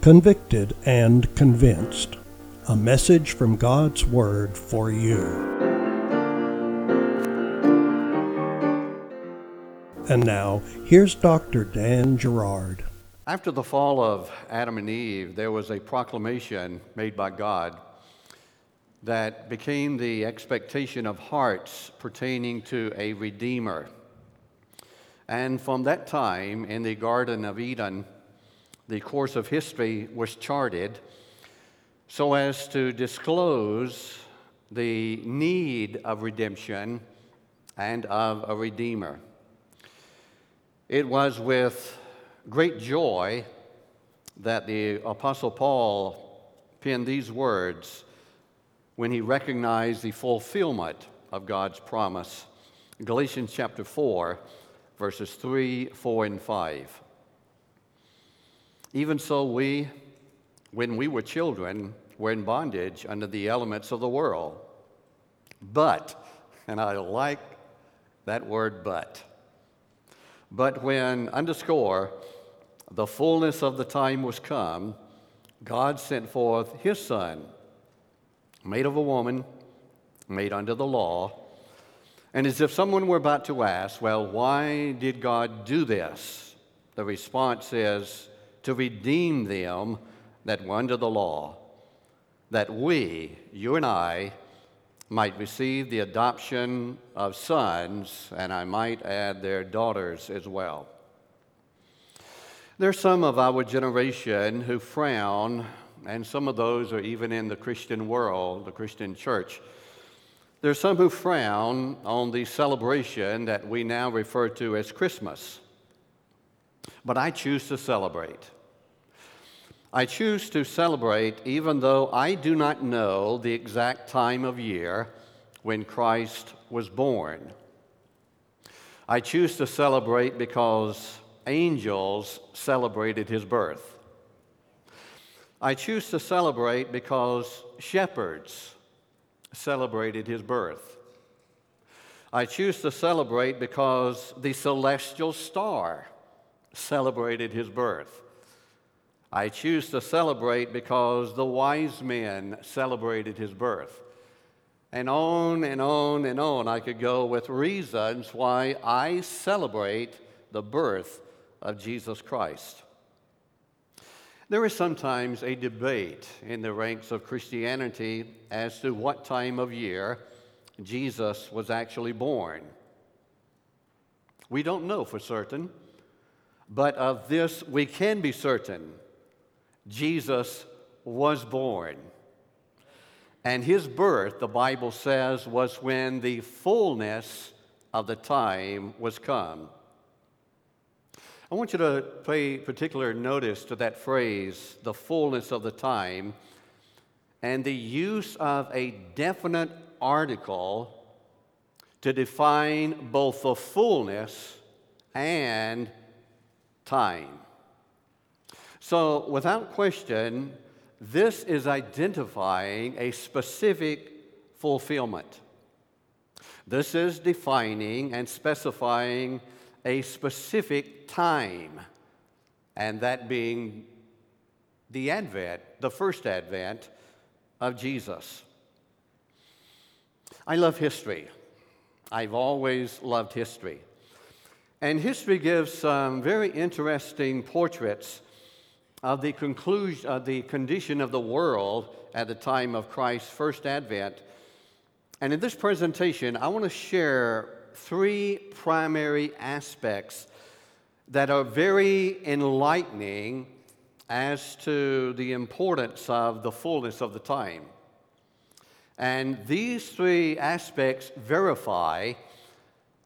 convicted, and convinced. A message from God's Word for you. And now, here's Dr. Dan Gerard. After the fall of Adam and Eve, there was a proclamation made by God that became the expectation of hearts pertaining to a Redeemer. And from that time in the Garden of Eden, the course of history was charted so as to disclose the need of redemption and of a Redeemer. It was with great joy that the Apostle Paul penned these words when he recognized the fulfillment of God's promise. Galatians chapter 4, verses 3, 4, and 5. Even so, we, when we were children, were in bondage under the elements of the world. But, and I like that word but, but when, underscore, the fullness of the time was come, God sent forth his Son made of a woman, made under the law. And as if someone were about to ask, well, why did God do this? The response is to redeem them that were under the law, that we, you and I, might receive the adoption of sons, and I might add their daughters as well. There are some of our generation who frown and some of those are even in the Christian world, the Christian church. There's some who frown on the celebration that we now refer to as Christmas. But I choose to celebrate. I choose to celebrate even though I do not know the exact time of year when Christ was born. I choose to celebrate because angels celebrated his birth. I choose to celebrate because shepherds celebrated his birth. I choose to celebrate because the celestial star celebrated his birth. I choose to celebrate because the wise men celebrated his birth. And on and on and on I could go with reasons why I celebrate the birth of Jesus Christ. There is sometimes a debate in the ranks of Christianity as to what time of year Jesus was actually born. We don't know for certain, but of this we can be certain Jesus was born. And his birth, the Bible says, was when the fullness of the time was come. I want you to pay particular notice to that phrase, the fullness of the time, and the use of a definite article to define both the fullness and time. So, without question, this is identifying a specific fulfillment. This is defining and specifying a specific time, and that being the advent, the first advent of Jesus. I love history. I've always loved history. And history gives some very interesting portraits of the conclusion of the condition of the world at the time of Christ's first advent. And in this presentation, I want to share three primary aspects that are very enlightening as to the importance of the fullness of the time. And these three aspects verify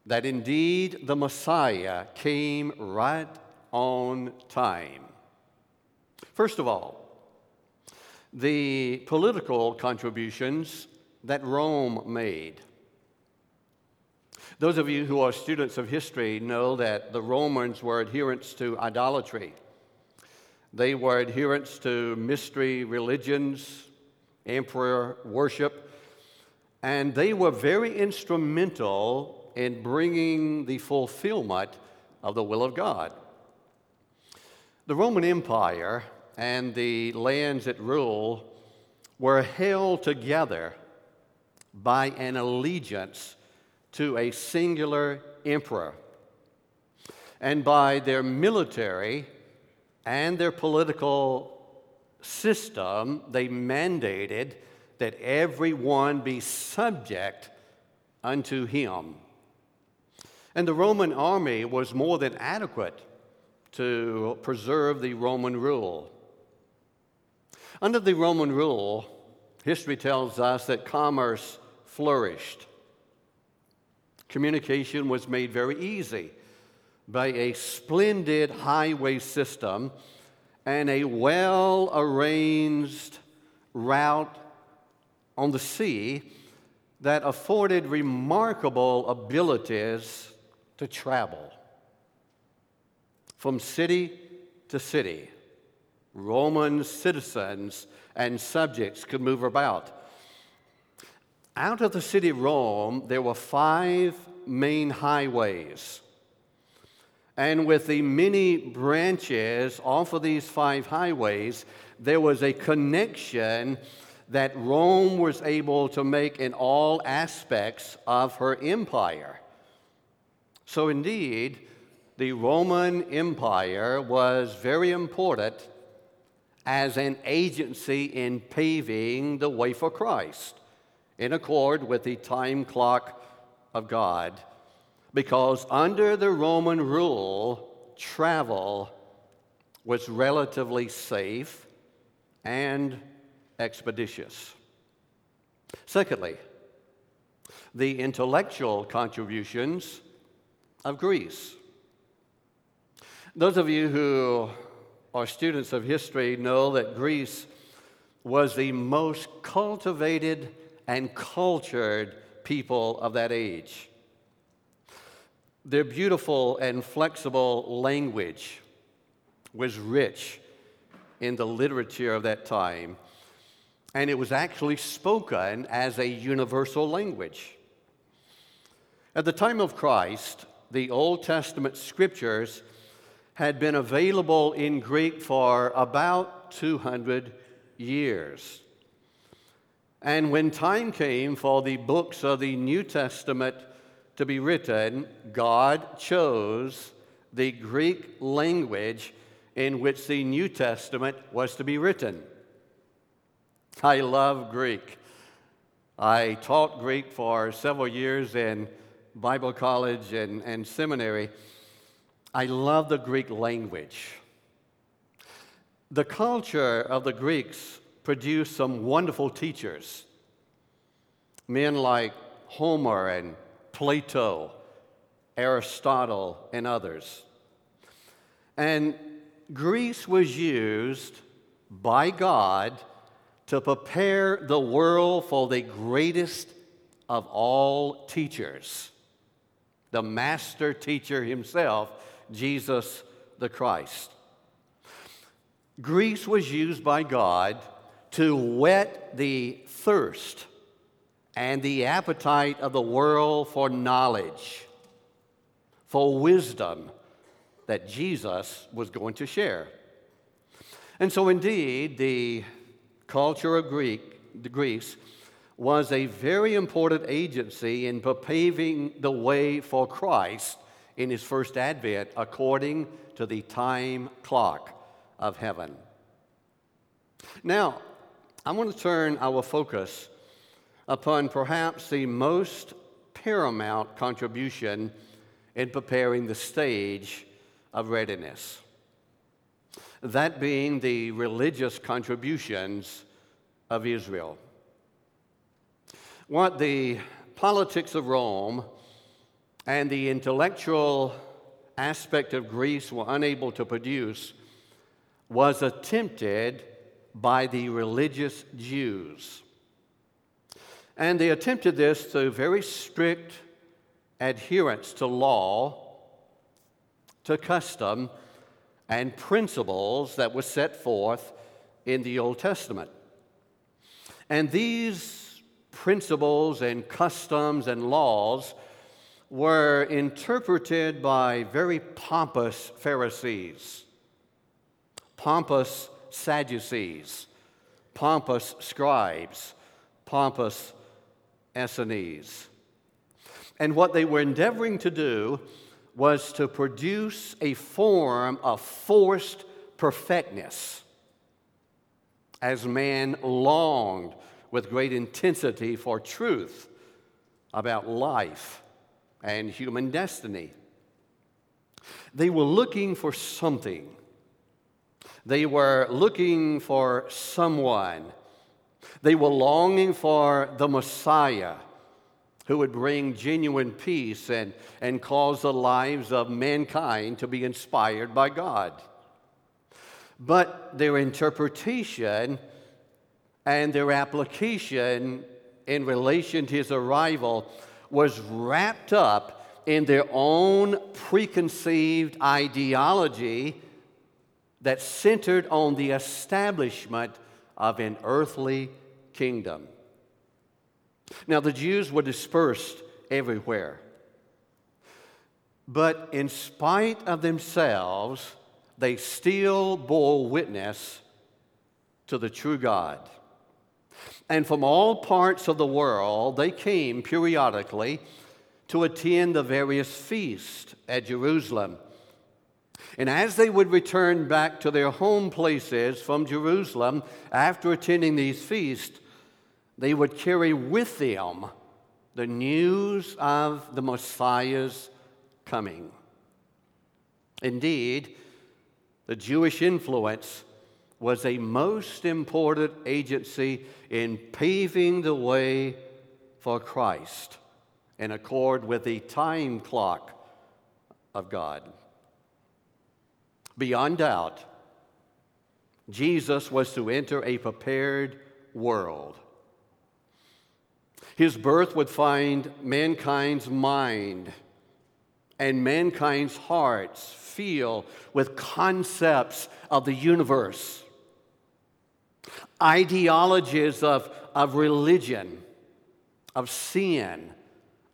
that indeed the Messiah came right on time. First of all, the political contributions that Rome made. Those of you who are students of history know that the Romans were adherents to idolatry. They were adherents to mystery religions, emperor worship, and they were very instrumental in bringing the fulfillment of the will of God. The Roman Empire and the lands it ruled were held together by an allegiance to a singular emperor and by their military and their political system, they mandated that everyone be subject unto him. And the Roman army was more than adequate to preserve the Roman rule. Under the Roman rule, history tells us that commerce flourished. Communication was made very easy by a splendid highway system and a well arranged route on the sea that afforded remarkable abilities to travel from city to city. Roman citizens and subjects could move about. Out of the city of Rome, there were five main highways. And with the many branches off of these five highways, there was a connection that Rome was able to make in all aspects of her empire. So, indeed, the Roman Empire was very important as an agency in paving the way for Christ in accord with the time clock of God. Because under the Roman rule, travel was relatively safe and expeditious. Secondly, the intellectual contributions of Greece. Those of you who are students of history know that Greece was the most cultivated and cultured people of that age. Their beautiful and flexible language was rich in the literature of that time, and it was actually spoken as a universal language. At the time of Christ, the Old Testament scriptures had been available in Greek for about 200 years. And when time came for the books of the New Testament to be written, God chose the Greek language in which the New Testament was to be written. I love Greek. I taught Greek for several years in Bible college and, and seminary. I love the Greek language. The culture of the Greeks produced some wonderful teachers, men like Homer and Plato, Aristotle, and others. And Greece was used by God to prepare the world for the greatest of all teachers, the master teacher himself, Jesus the Christ. Greece was used by God to whet the thirst and the appetite of the world for knowledge, for wisdom that Jesus was going to share. And so, indeed, the culture of Greek, Greece was a very important agency in paving the way for Christ in his first advent according to the time clock of heaven. Now, I want to turn our focus upon perhaps the most paramount contribution in preparing the stage of readiness. That being the religious contributions of Israel. What the politics of Rome and the intellectual aspect of Greece were unable to produce was attempted by the religious Jews. And they attempted this through very strict adherence to law, to custom, and principles that were set forth in the Old Testament. And these principles and customs and laws were interpreted by very pompous Pharisees, pompous Sadducees, pompous scribes, pompous Essenes. And what they were endeavoring to do was to produce a form of forced perfectness as man longed with great intensity for truth about life and human destiny. They were looking for something. They were looking for someone. They were longing for the Messiah who would bring genuine peace and, and cause the lives of mankind to be inspired by God. But their interpretation and their application in relation to his arrival was wrapped up in their own preconceived ideology that centered on the establishment of an earthly kingdom. Now, the Jews were dispersed everywhere. But in spite of themselves, they still bore witness to the true God. And from all parts of the world, they came periodically to attend the various feasts at Jerusalem. And as they would return back to their home places from Jerusalem after attending these feasts, they would carry with them the news of the Messiah's coming. Indeed, the Jewish influence was a most important agency in paving the way for Christ in accord with the time clock of God. Beyond doubt, Jesus was to enter a prepared world. His birth would find mankind's mind and mankind's hearts feel with concepts of the universe, ideologies of, of religion, of sin,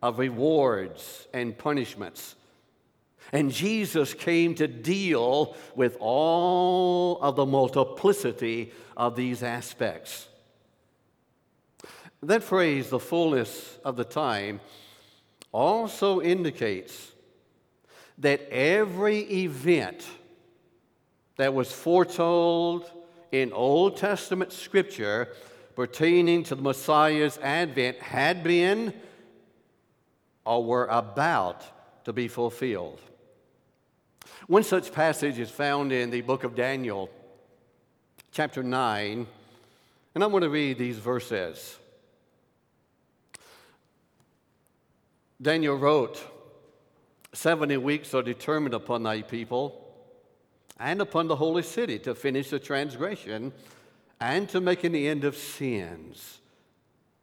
of rewards and punishments. And Jesus came to deal with all of the multiplicity of these aspects. That phrase, the fullness of the time, also indicates that every event that was foretold in Old Testament scripture pertaining to the Messiah's advent had been or were about to be fulfilled. One such passage is found in the book of Daniel, chapter 9, and I'm going to read these verses. Daniel wrote, 70 weeks are determined upon thy people and upon the holy city to finish the transgression and to make an end of sins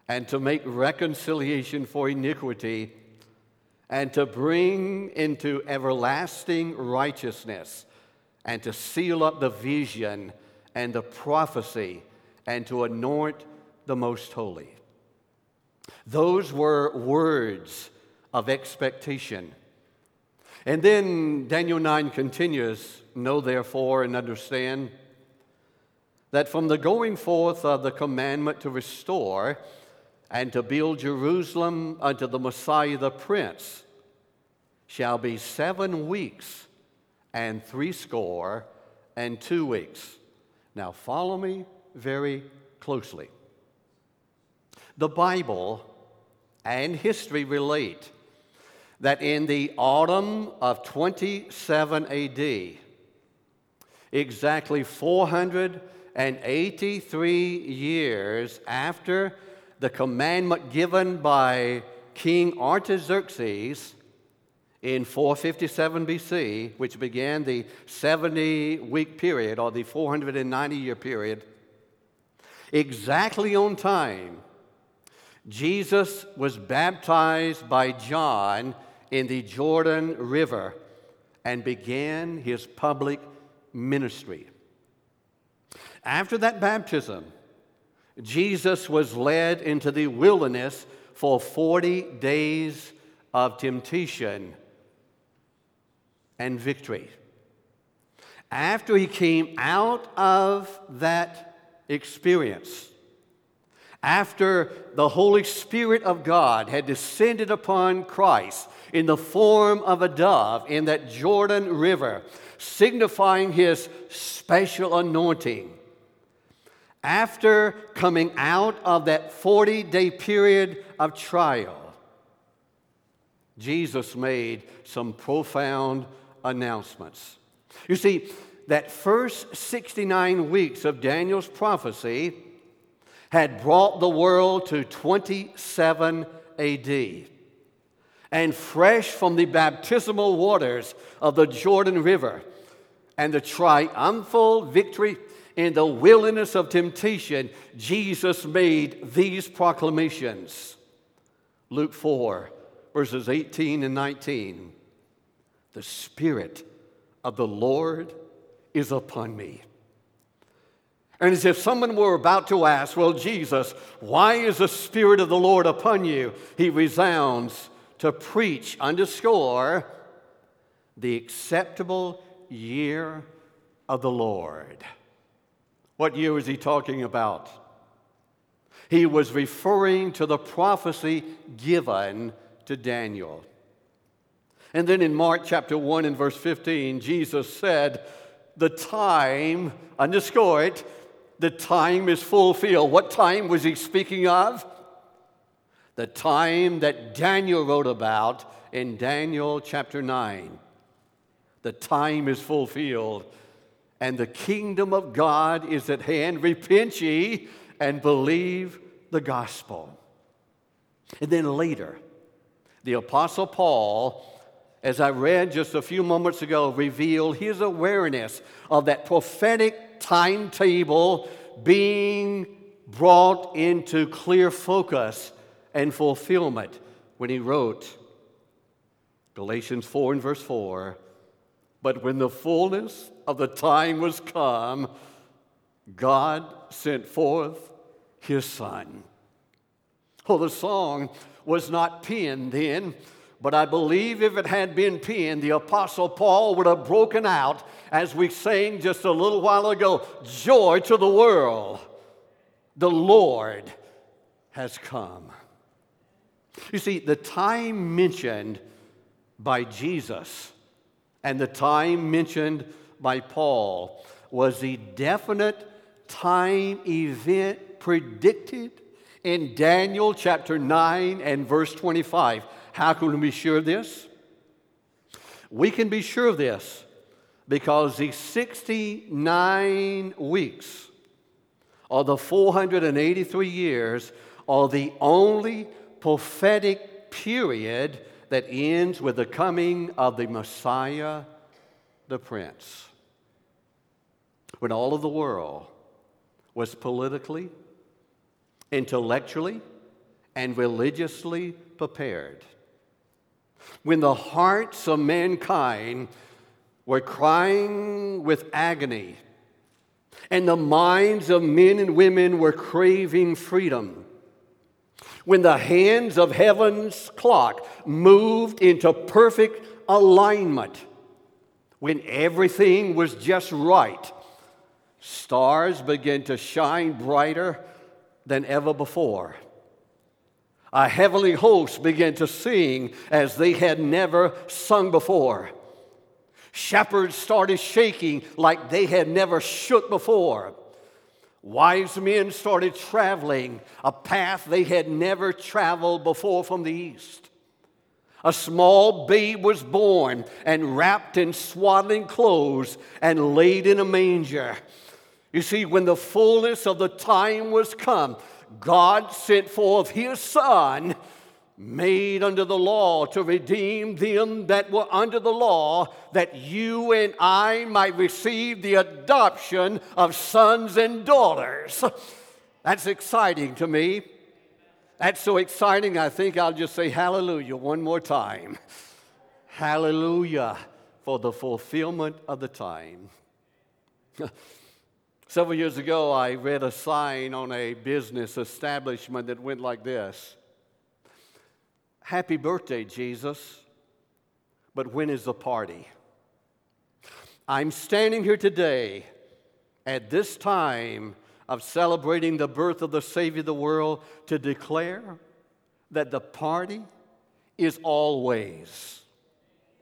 and to make reconciliation for iniquity and to bring into everlasting righteousness, and to seal up the vision and the prophecy, and to anoint the most holy. Those were words of expectation. And then Daniel 9 continues Know therefore and understand that from the going forth of the commandment to restore, and to build Jerusalem unto the Messiah the Prince shall be seven weeks and threescore and two weeks. Now, follow me very closely. The Bible and history relate that in the autumn of 27 AD, exactly 483 years after the commandment given by King Artaxerxes in 457 BC, which began the 70 week period or the 490 year period, exactly on time, Jesus was baptized by John in the Jordan River and began his public ministry. After that baptism, Jesus was led into the wilderness for 40 days of temptation and victory. After he came out of that experience, after the Holy Spirit of God had descended upon Christ in the form of a dove in that Jordan River, signifying his special anointing, after coming out of that 40 day period of trial, Jesus made some profound announcements. You see, that first 69 weeks of Daniel's prophecy had brought the world to 27 AD. And fresh from the baptismal waters of the Jordan River and the triumphal victory in the wilderness of temptation, Jesus made these proclamations. Luke 4, verses 18 and 19. The Spirit of the Lord is upon me. And as if someone were about to ask, Well, Jesus, why is the Spirit of the Lord upon you? He resounds to preach, underscore, the acceptable year of the Lord. What year is he talking about? He was referring to the prophecy given to Daniel. And then in Mark chapter 1 and verse 15, Jesus said, The time, underscore it, the time is fulfilled. What time was he speaking of? The time that Daniel wrote about in Daniel chapter 9. The time is fulfilled, and the kingdom of God is at hand. Repent ye and believe the gospel. And then later, the Apostle Paul, as I read just a few moments ago, revealed his awareness of that prophetic timetable being brought into clear focus and fulfillment when he wrote Galatians 4 and verse 4 But when the fullness of the time was come, God sent forth his Son. Oh, the song was not penned then, but I believe if it had been penned, the Apostle Paul would have broken out as we sang just a little while ago Joy to the world, the Lord has come. You see, the time mentioned by Jesus and the time mentioned by Paul was the definite time event predicted in Daniel chapter 9 and verse 25. How can we be sure of this? We can be sure of this because the 69 weeks or the 483 years are the only prophetic period that ends with the coming of the Messiah, the Prince. When all of the world was politically, intellectually and religiously prepared. When the hearts of mankind were crying with agony, and the minds of men and women were craving freedom, when the hands of heaven's clock moved into perfect alignment, when everything was just right, stars began to shine brighter than ever before. A heavenly host began to sing as they had never sung before. Shepherds started shaking like they had never shook before. Wise men started traveling a path they had never traveled before from the east. A small babe was born and wrapped in swaddling clothes and laid in a manger. You see, when the fullness of the time was come, God sent forth his Son, made under the law, to redeem them that were under the law, that you and I might receive the adoption of sons and daughters. That's exciting to me. That's so exciting, I think I'll just say hallelujah one more time. Hallelujah for the fulfillment of the time. Several years ago, I read a sign on a business establishment that went like this Happy birthday, Jesus, but when is the party? I'm standing here today at this time of celebrating the birth of the Savior of the world to declare that the party is always.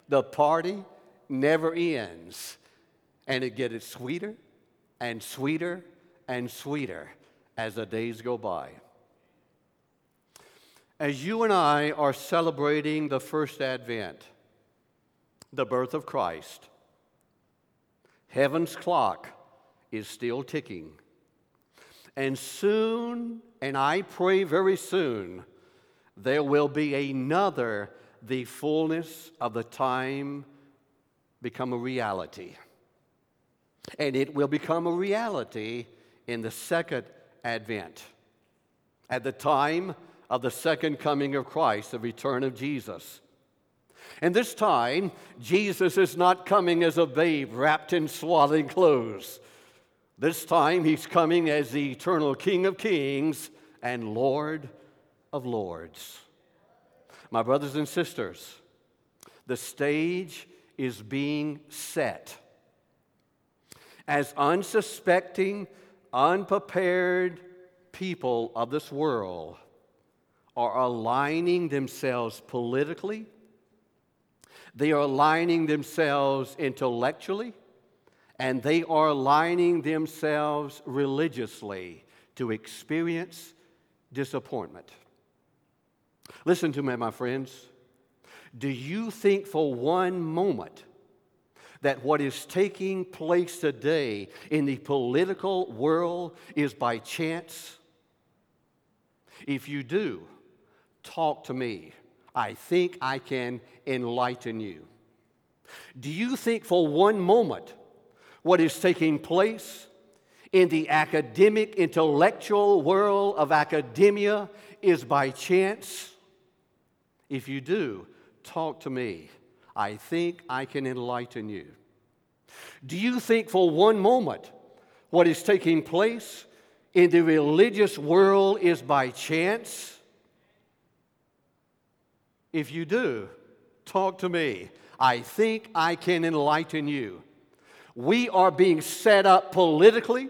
The party never ends. And it gets sweeter and sweeter and sweeter as the days go by. As you and I are celebrating the first advent, the birth of Christ, heaven's clock is still ticking. And soon, and I pray very soon, there will be another, the fullness of the time become a reality. And it will become a reality in the second advent, at the time of the second coming of Christ, the return of Jesus. And this time, Jesus is not coming as a babe wrapped in swaddling clothes. This time, he's coming as the eternal King of kings and Lord of lords. My brothers and sisters, the stage is being set. As unsuspecting, unprepared people of this world are aligning themselves politically, they are aligning themselves intellectually, and they are aligning themselves religiously to experience disappointment. Listen to me, my friends. Do you think for one moment that what is taking place today in the political world is by chance? If you do, talk to me. I think I can enlighten you. Do you think for one moment what is taking place in the academic, intellectual world of academia is by chance? If you do, talk to me. I think I can enlighten you. Do you think for one moment what is taking place in the religious world is by chance? If you do, talk to me. I think I can enlighten you. We are being set up politically,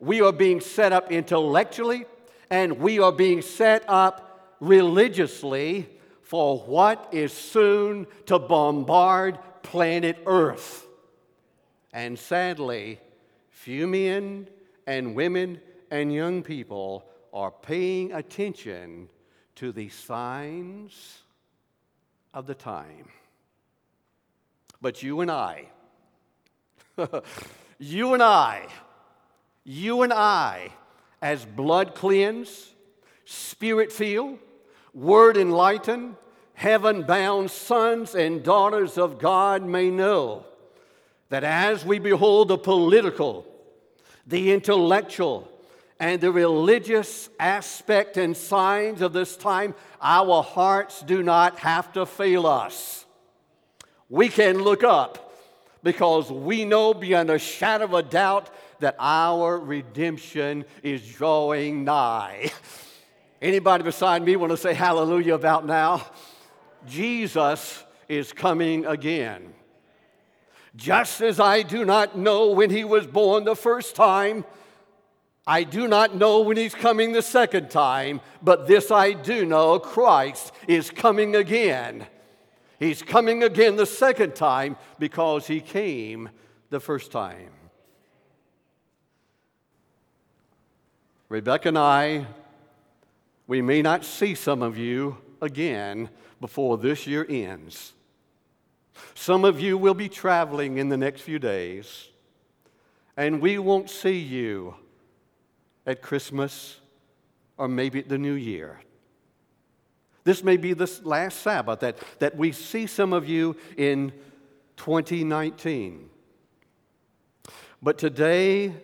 we are being set up intellectually, and we are being set up religiously for what is soon to bombard planet Earth. And sadly, few men and women and young people are paying attention to the signs of the time. But you and I, you and I, you and I, as blood cleansed, spirit filled, word enlightened, heaven bound sons and daughters of God may know that as we behold the political, the intellectual, and the religious aspect and signs of this time, our hearts do not have to fail us. We can look up because we know beyond a shadow of a doubt that our redemption is drawing nigh. Anybody beside me want to say hallelujah about now? Jesus is coming again. Just as I do not know when he was born the first time, I do not know when he's coming the second time, but this I do know Christ is coming again. He's coming again the second time because he came the first time. Rebecca and I we may not see some of you again before this year ends. Some of you will be traveling in the next few days, and we won't see you at Christmas or maybe at the new year. This may be the last Sabbath that, that we see some of you in 2019. But today,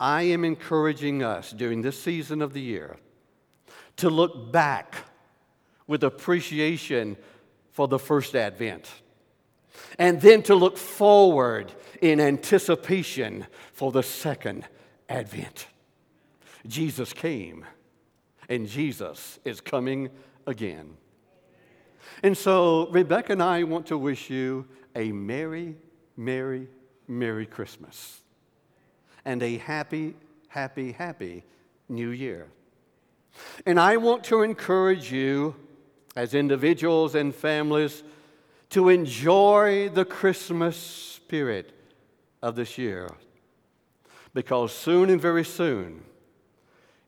I am encouraging us during this season of the year to look back with appreciation for the first advent, and then to look forward in anticipation for the second advent. Jesus came, and Jesus is coming again. And so, Rebecca and I want to wish you a Merry Merry, Merry Christmas and a happy, happy, happy New Year. And I want to encourage you as individuals and families to enjoy the Christmas spirit of this year. Because soon and very soon,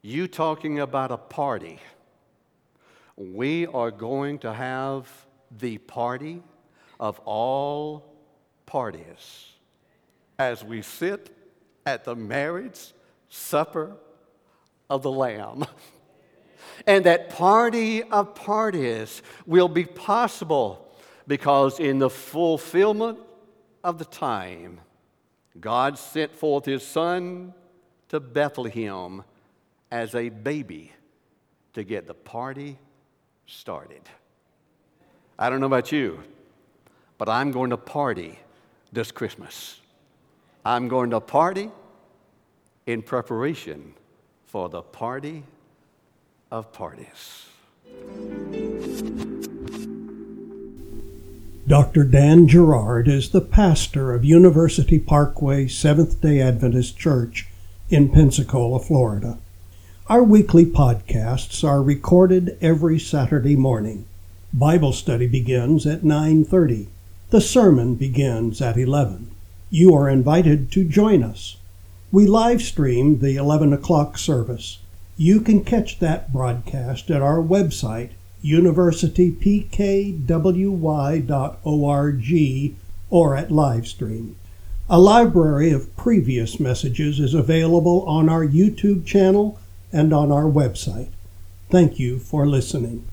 you talking about a party, we are going to have the party of all parties as we sit at the marriage supper of the Lamb. And that party of parties will be possible because, in the fulfillment of the time, God sent forth His Son to Bethlehem as a baby to get the party started. I don't know about you, but I'm going to party this Christmas. I'm going to party in preparation for the party of parties. Dr. Dan Gerard is the pastor of University Parkway Seventh day Adventist Church in Pensacola, Florida. Our weekly podcasts are recorded every Saturday morning. Bible study begins at 9:30. The sermon begins at 11. You are invited to join us. We live stream the 11 o'clock service. You can catch that broadcast at our website, universitypkwy.org, or at Livestream. A library of previous messages is available on our YouTube channel and on our website. Thank you for listening.